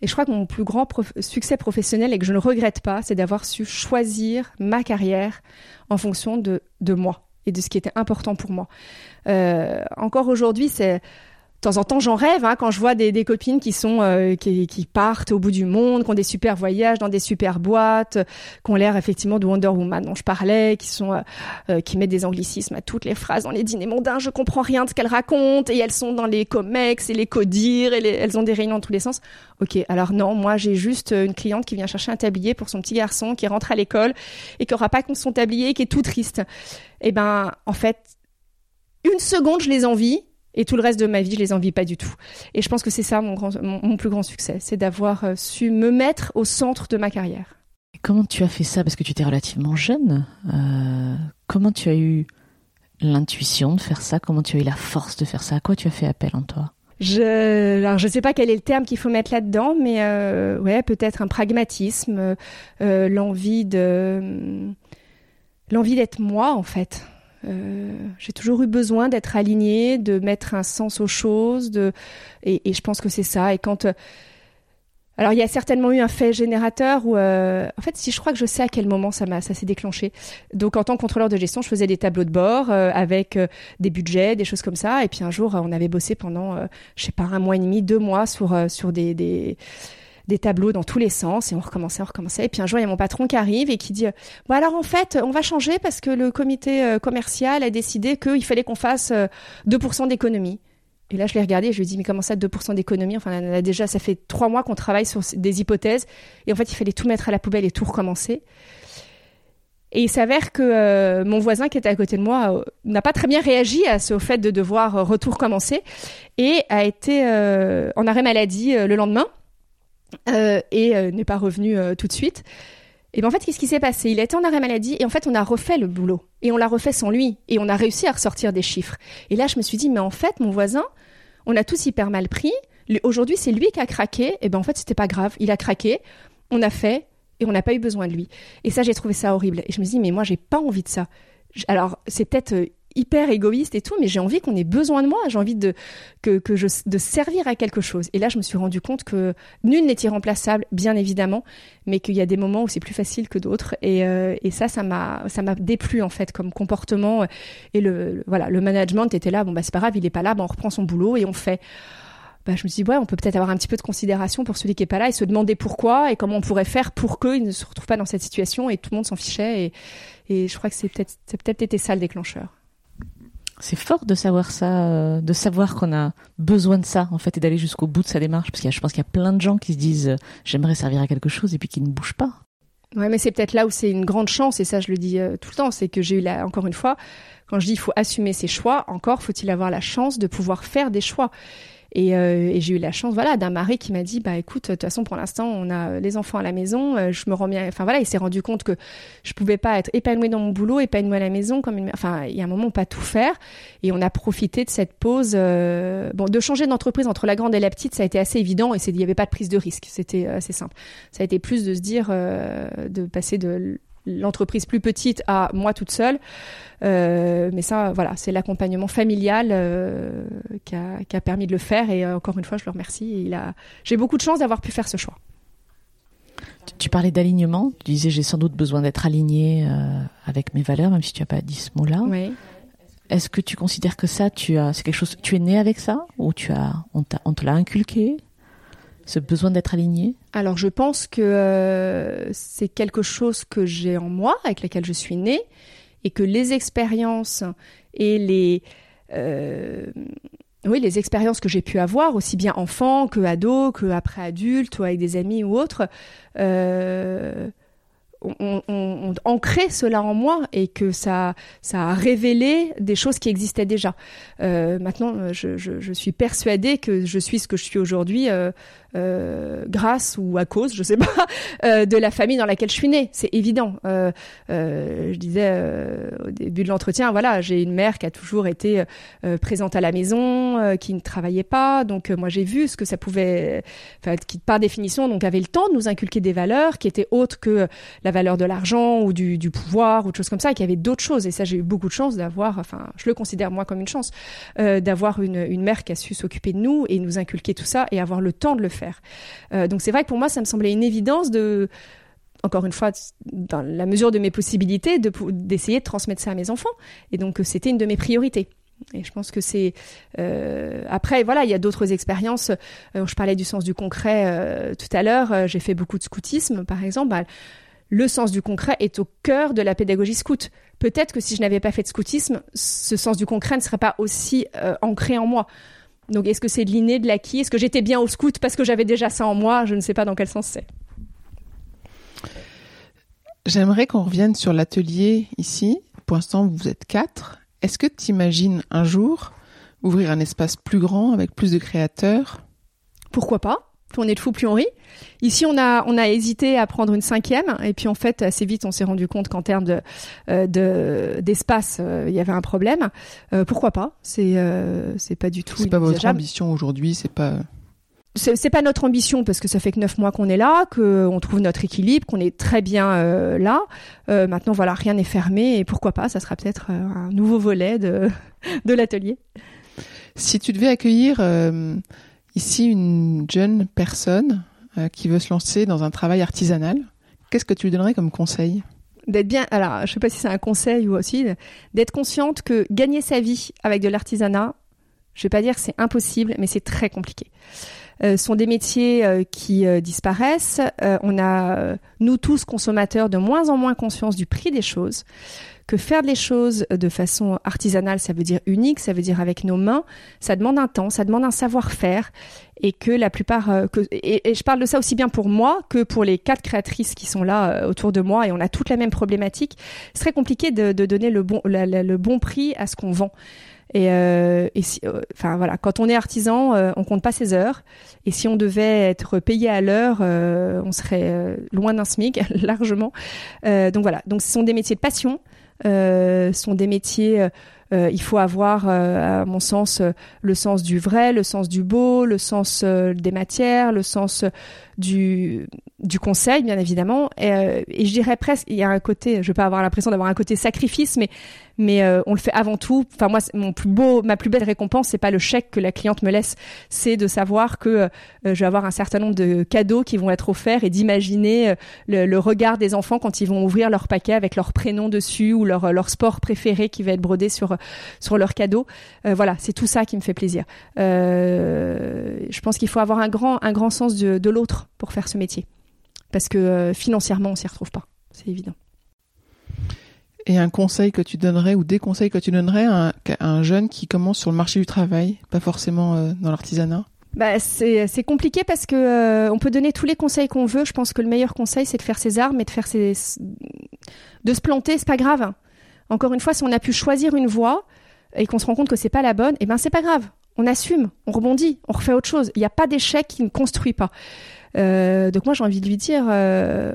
et je crois que mon plus grand succès professionnel et que je ne regrette pas c'est d'avoir su choisir ma carrière en fonction de de moi et de ce qui était important pour moi. Euh, encore aujourd'hui, c'est de temps en temps, j'en rêve hein, quand je vois des, des copines qui sont euh, qui, qui, partent au bout du monde, qui ont des super voyages dans des super boîtes, qui ont l'air effectivement de Wonder Woman dont je parlais, qui sont euh, euh, qui mettent des anglicismes à toutes les phrases dans les dîners mondains. Je comprends rien de ce qu'elles racontent et elles sont dans les comex et les codires et elles ont des réunions dans tous les sens. Ok, alors non, moi j'ai juste une cliente qui vient chercher un tablier pour son petit garçon qui rentre à l'école et qui aura pas son tablier, qui est tout triste. Eh ben, en fait, une seconde je les envie et tout le reste de ma vie, je les envie pas du tout. Et je pense que c'est ça mon, grand, mon, plus grand succès, c'est d'avoir euh, su me mettre au centre de ma carrière. comment tu as fait ça? Parce que tu étais relativement jeune. Euh, comment tu as eu l'intuition de faire ça? Comment tu as eu la force de faire ça? À quoi tu as fait appel en toi? Je, alors je sais pas quel est le terme qu'il faut mettre là-dedans, mais euh, ouais, peut-être un pragmatisme, euh, l'envie de, l'envie d'être moi en fait. Euh, j'ai toujours eu besoin d'être alignée, de mettre un sens aux choses, de et, je pense que c'est ça. Et quand euh, alors il y a certainement eu un fait générateur où euh, en fait si je crois que je sais à quel moment ça m'a ça s'est déclenché. Donc en tant que contrôleur de gestion, je faisais des tableaux de bord avec des budgets, des choses comme ça. Et puis un jour on avait bossé pendant je sais pas un mois et demi, deux mois sur sur des des tableaux dans tous les sens et on recommençait, on recommençait. Et puis un jour, il y a mon patron qui arrive et qui dit Bon, alors en fait, on va changer parce que le comité euh, commercial a décidé qu'il fallait qu'on fasse 2% euh, d'économie. Et là, je l'ai regardé et je lui ai dit, mais comment ça, 2% d'économie? Enfin, déjà, ça fait trois mois qu'on travaille sur des hypothèses. Et en fait, il fallait tout mettre à la poubelle et tout recommencer. Et il s'avère que euh, mon voisin qui était à côté de moi n'a pas très bien réagi à ce fait de devoir retour commencer et a été en arrêt maladie le lendemain. Euh, et euh, n'est pas revenu euh, tout de suite. Et bien en fait, qu'est-ce qui s'est passé? Il a été en arrêt maladie et en fait, on a refait le boulot. Et on l'a refait sans lui. Et on a réussi à ressortir des chiffres. Et là, je me suis dit, mais en fait, mon voisin, on a tous hyper mal pris. Aujourd'hui, c'est lui qui a craqué. Et ben en fait, c'était pas grave. Il a craqué. On a fait et on n'a pas eu besoin de lui. Et ça, j'ai trouvé ça horrible. Et je me suis dit, mais moi, j'ai pas envie de ça. Alors, c'est peut-être hyper égoïste et tout, mais j'ai envie qu'on ait besoin de moi, j'ai envie de que, que je de servir à quelque chose. Et là, je me suis rendu compte que nul n'est irremplaçable, bien évidemment, mais qu'il y a des moments où c'est plus facile que d'autres. Et, euh, et ça, ça m'a ça m'a déplu en fait comme comportement. Et le, voilà, le management était là. Bon bah c'est pas grave, il est pas là, bah, on reprend son boulot et on fait. Bah, je me suis dit, ouais, on peut peut-être avoir un petit peu de considération pour celui qui est pas là et se demander pourquoi et comment on pourrait faire pour qu'il ne se retrouve pas dans cette situation et tout le monde s'en fichait. Et, et je crois que c'est peut-être, c'est peut-être été ça le déclencheur. C'est fort de savoir ça, euh, de savoir qu'on a besoin de ça, en fait, et d'aller jusqu'au bout de sa démarche. Parce que je pense qu'il y a plein de gens qui se disent, euh, j'aimerais servir à quelque chose, et puis qui ne bougent pas. Ouais, mais c'est peut-être là où c'est une grande chance, et ça, je le dis euh, tout le temps, c'est que j'ai eu là, encore une fois, quand je dis il faut assumer ses choix, encore faut-il avoir la chance de pouvoir faire des choix. Et, euh, et j'ai eu la chance, voilà, d'un mari qui m'a dit, bah écoute, de toute façon, pour l'instant, on a les enfants à la maison. Euh, je me rends bien. Enfin voilà, il s'est rendu compte que je pouvais pas être épanouie dans mon boulot, épanouie à la maison, comme une. Enfin, il y a un moment, pas tout faire. Et on a profité de cette pause. Euh, bon, de changer d'entreprise entre la grande et la petite, ça a été assez évident et il n'y avait pas de prise de risque. C'était assez simple. Ça a été plus de se dire, de passer de l'entreprise plus petite à moi toute seule. Euh, mais ça, voilà, c'est l'accompagnement familial euh, qui, a, qui, a, permis de le faire. Et euh, encore une fois, je le remercie. Il a... J'ai beaucoup de chance d'avoir pu faire ce choix. Tu parlais d'alignement. Tu disais j'ai sans doute besoin d'être aligné euh, avec mes valeurs, même si tu n'as pas dit ce mot-là. Oui. Est-ce que tu considères que ça, tu as, c'est quelque chose, tu es né avec ça? Ou tu as, on, on te l'a inculqué? Ce besoin d'être aligné Alors je pense que euh, c'est quelque chose que j'ai en moi, avec laquelle je suis née, et que les expériences et les euh, oui les expériences que j'ai pu avoir, aussi bien enfant que ado, que après adulte ou avec des amis ou autres, euh, ont, on, ancré cela en moi et que ça, a révélé des choses qui existaient déjà. Euh, maintenant, je, je, suis persuadée que je suis ce que je suis aujourd'hui euh, euh, grâce ou à cause, je sais pas, euh, de la famille dans laquelle je suis née. C'est évident. Euh, je disais au début de l'entretien, voilà, j'ai une mère qui a toujours été présente à la maison, qui ne travaillait pas. Donc moi j'ai vu ce que ça pouvait, qui par définition donc avait le temps de nous inculquer des valeurs qui étaient autres que valeur de l'argent ou du, pouvoir ou de choses comme ça, et qui avait d'autres choses. Et ça j'ai eu beaucoup de chance d'avoir, enfin je le considère moi comme une chance, d'avoir une, une mère qui a su s'occuper de nous et nous inculquer tout ça et avoir le temps de le faire. Euh, donc c'est vrai que pour moi, ça me semblait une évidence de, encore une fois, dans la mesure de mes possibilités, d'essayer de, transmettre ça à mes enfants. Et donc euh, c'était une de mes priorités. Et je pense que c'est euh, après voilà il y a d'autres expériences. Euh, je parlais du sens du concret euh, tout à l'heure. Euh, j'ai fait beaucoup de scoutisme par exemple. Bah, le sens du concret est au cœur de la pédagogie scout. Peut-être que si je n'avais pas fait de scoutisme, ce sens du concret ne serait pas aussi euh, ancré en moi. Donc est-ce que c'est de l'inné, de l'acquis? Est-ce que j'étais bien au scout parce que j'avais déjà ça en moi? Je ne sais pas dans quel sens c'est. J'aimerais qu'on revienne sur l'atelier ici. Pour l'instant, vous êtes quatre. Est-ce que tu imagines un jour ouvrir un espace plus grand avec plus de créateurs? Pourquoi pas? Plus on est de fou, plus on rit. Ici, on a, on a hésité à prendre une cinquième, et puis en fait, assez vite, on s'est rendu compte qu'en termes de, euh, de, d'espace, euh, il y avait un problème. Euh, pourquoi pas? C'est, c'est pas du tout. C'est pas votre ambition aujourd'hui, c'est pas. C'est, pas notre ambition parce que ça fait que neuf mois qu'on est là, qu'on trouve notre équilibre, qu'on est très bien là. Maintenant, voilà, rien n'est fermé, et pourquoi pas Ça sera peut-être un nouveau volet de, de l'atelier. Si tu devais accueillir ici une jeune personne euh, qui veut se lancer dans un travail artisanal, qu'est-ce que tu lui donnerais comme conseil? D'être bien alors je sais pas si c'est un conseil ou aussi d'être consciente que gagner sa vie avec de l'artisanat je vais pas dire c'est impossible mais c'est très compliqué. Euh, sont des métiers euh, qui euh, disparaissent. On a nous tous consommateurs de moins en moins conscience du prix des choses que faire les choses de façon artisanale ça veut dire unique ça veut dire avec nos mains ça demande un temps ça demande un savoir-faire et que la plupart euh, que, et, je parle de ça aussi bien pour moi que pour les quatre créatrices qui sont là euh, autour de moi et on a toute la même problématique c'est très compliqué de, de donner le bon le bon prix à ce qu'on vend et, euh, et si, euh, enfin voilà, quand on est artisan, euh, on compte pas ses heures. Et si on devait être payé à l'heure, on serait loin d'un SMIC largement. Donc voilà, donc ce sont des métiers de passion. Euh, sont des métiers. euh, il faut avoir, euh, à mon sens, euh, le sens du vrai, le sens du beau, le sens euh, des matières, le sens du du conseil, bien évidemment. Et, et je dirais presque, il y a un côté, je vais pas avoir l'impression d'avoir un côté sacrifice, mais mais euh, on le fait avant tout. Enfin moi, mon plus beau, ma plus belle récompense, c'est pas le chèque que la cliente me laisse, c'est de savoir que euh, je vais avoir un certain nombre de cadeaux qui vont être offerts et d'imaginer euh, le, regard des enfants quand ils vont ouvrir leur paquet avec leur prénom dessus ou leur sport préféré qui va être brodé sur sur leur cadeau. Euh, voilà, c'est tout ça qui me fait plaisir. Euh, je pense qu'il faut avoir un grand un grand sens de, de l'autre pour faire ce métier, parce que euh, financièrement on s'y retrouve pas, c'est évident. Et un conseil que tu donnerais ou des conseils que tu donnerais à un, jeune qui commence sur le marché du travail, pas forcément euh, dans l'artisanat? Bah, c'est compliqué parce que euh, on peut donner tous les conseils qu'on veut. Je pense que le meilleur conseil c'est de faire ses armes et de faire ses de se planter, c'est pas grave. Encore une fois, si on a pu choisir une voie et qu'on se rend compte que c'est pas la bonne, eh ben c'est pas grave. On assume, on rebondit, on refait autre chose. Il n'y a pas d'échec qui ne construit pas. Euh, donc moi j'ai envie de lui dire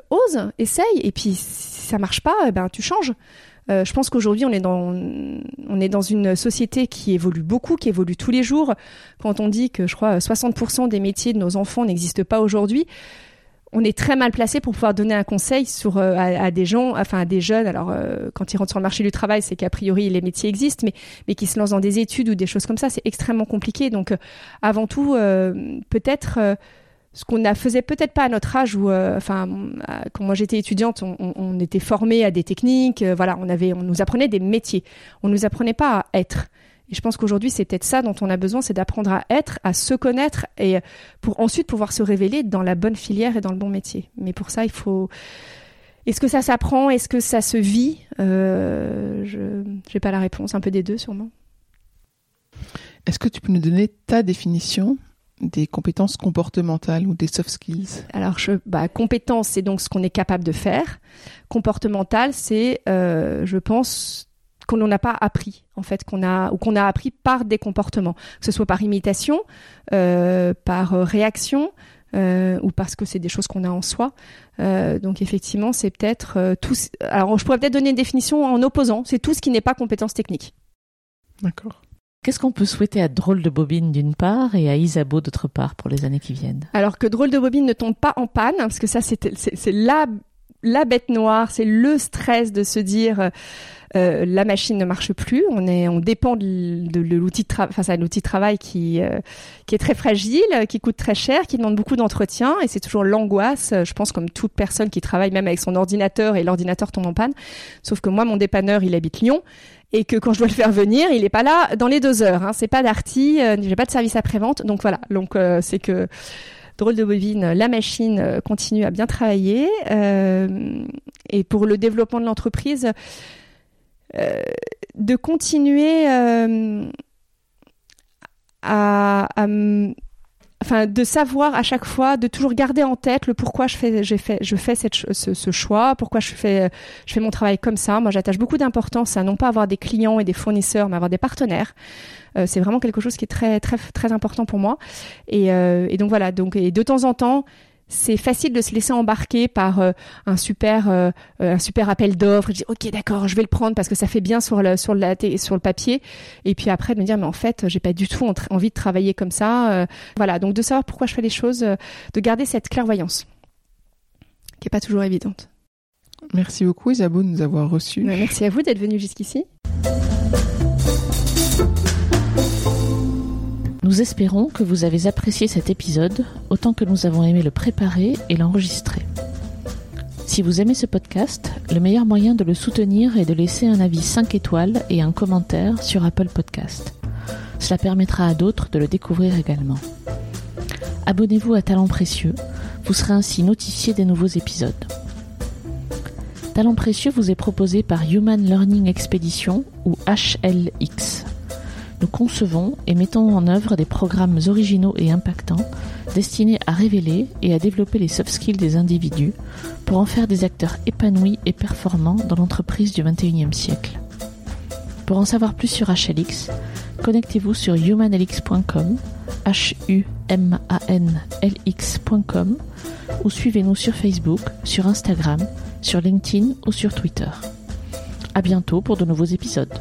ose, essaye et puis si ça marche pas, eh ben tu changes. Euh, je pense qu'aujourd'hui on est dans on est dans une société qui évolue beaucoup, qui évolue tous les jours. Quand on dit que je crois 60% des métiers de nos enfants n'existent pas aujourd'hui, on est très mal placé pour pouvoir donner un conseil sur euh, à, des gens, enfin à des jeunes. Alors euh, quand ils rentrent sur le marché du travail, c'est qu'a priori les métiers existent, mais mais qui se lancent dans des études ou des choses comme ça, c'est extrêmement compliqué. Donc avant tout, peut-être ce qu'on ne faisait peut-être pas à notre âge où, euh, enfin, euh, quand moi j'étais étudiante, on, était formé à des techniques, euh, voilà, on avait, on nous apprenait des métiers, on nous apprenait pas à être. Et je pense qu'aujourd'hui, c'est peut-être ça dont on a besoin, c'est d'apprendre à être, à se connaître et pour ensuite pouvoir se révéler dans la bonne filière et dans le bon métier. Mais pour ça, il faut. Est-ce que ça s'apprend? Est-ce que ça se vit? Je n'ai pas la réponse. Un peu des deux, sûrement. Est-ce que tu peux nous donner ta définition des compétences comportementales ou des soft skills Alors, je, bah, compétence, c'est donc ce qu'on est capable de faire. Comportemental, c'est, euh, je pense, qu'on n'en a pas appris, en fait, qu'on a ou qu'on a appris par des comportements, que ce soit par imitation, euh, par euh, réaction. euh, ou parce que c'est des choses qu'on a en soi. Euh, donc effectivement, c'est peut-être tout. Alors, je pourrais peut-être donner une définition en opposant. C'est tout ce qui n'est pas compétence technique. D'accord. Qu'est-ce qu'on peut souhaiter à Drôle de Bobine d'une part et à Isabeau d'autre part pour les années qui viennent? Alors que drôle de bobine ne tombe pas en panne, parce que ça c'est la la bête noire, c'est le stress de se dire euh, la machine ne marche plus, on est on dépend de, l'outil de travail, enfin c'est un outil de travail qui euh, qui est très fragile, qui coûte très cher, qui demande beaucoup d'entretien et c'est toujours l'angoisse. euh, Je pense comme toute personne qui travaille même avec son ordinateur et l'ordinateur tombe en panne. Sauf que moi mon dépanneur il habite Lyon et que quand je dois le faire venir, il est pas là dans les deux heures. Hein. C'est pas d'arty, euh, j'ai pas de service après-vente. Donc voilà, donc euh, c'est que drôle de bovine, la machine euh, continue à bien travailler. Euh, et pour le développement de l'entreprise, de continuer à, à enfin de savoir à chaque fois, de toujours garder en tête le pourquoi je fais, j'ai fait, je fais cette, ce, ce, choix, pourquoi je fais, je fais mon travail comme ça. Moi, j'attache beaucoup d'importance à non pas avoir des clients et des fournisseurs, mais avoir des partenaires. Euh, c'est vraiment quelque chose qui est très très très important pour moi. Et, euh, et donc voilà, donc et de temps en temps, c'est facile de se laisser embarquer par euh, un super euh, un super appel d'offres. Je dis ok d'accord, je vais le prendre parce que ça fait bien sur le sur le sur le papier. Et puis après de me dire mais en fait j'ai pas du tout envie de travailler comme ça. Euh, voilà donc de savoir pourquoi je fais les choses, de garder cette clairvoyance qui est pas toujours évidente. Merci beaucoup Isabeau de nous avoir reçus. Merci à vous d'être venu jusqu'ici. Nous espérons que vous avez apprécié cet épisode autant que nous avons aimé le préparer et l'enregistrer. Si vous aimez ce podcast, le meilleur moyen de le soutenir est de laisser un avis 5 étoiles et un commentaire sur Apple Podcast. Cela permettra à d'autres de le découvrir également. Abonnez-vous à Talent Précieux, vous serez ainsi notifié des nouveaux épisodes. Talent Précieux vous est proposé par Human Learning Expedition ou HLX nous concevons et mettons en œuvre des programmes originaux et impactants destinés à révéler et à développer les soft skills des individus pour en faire des acteurs épanouis et performants dans l'entreprise du 21e siècle. Pour en savoir plus sur HLX, connectez-vous sur humanlx.com, ou suivez-nous sur Facebook, sur Instagram, sur LinkedIn ou sur Twitter. À bientôt pour de nouveaux épisodes.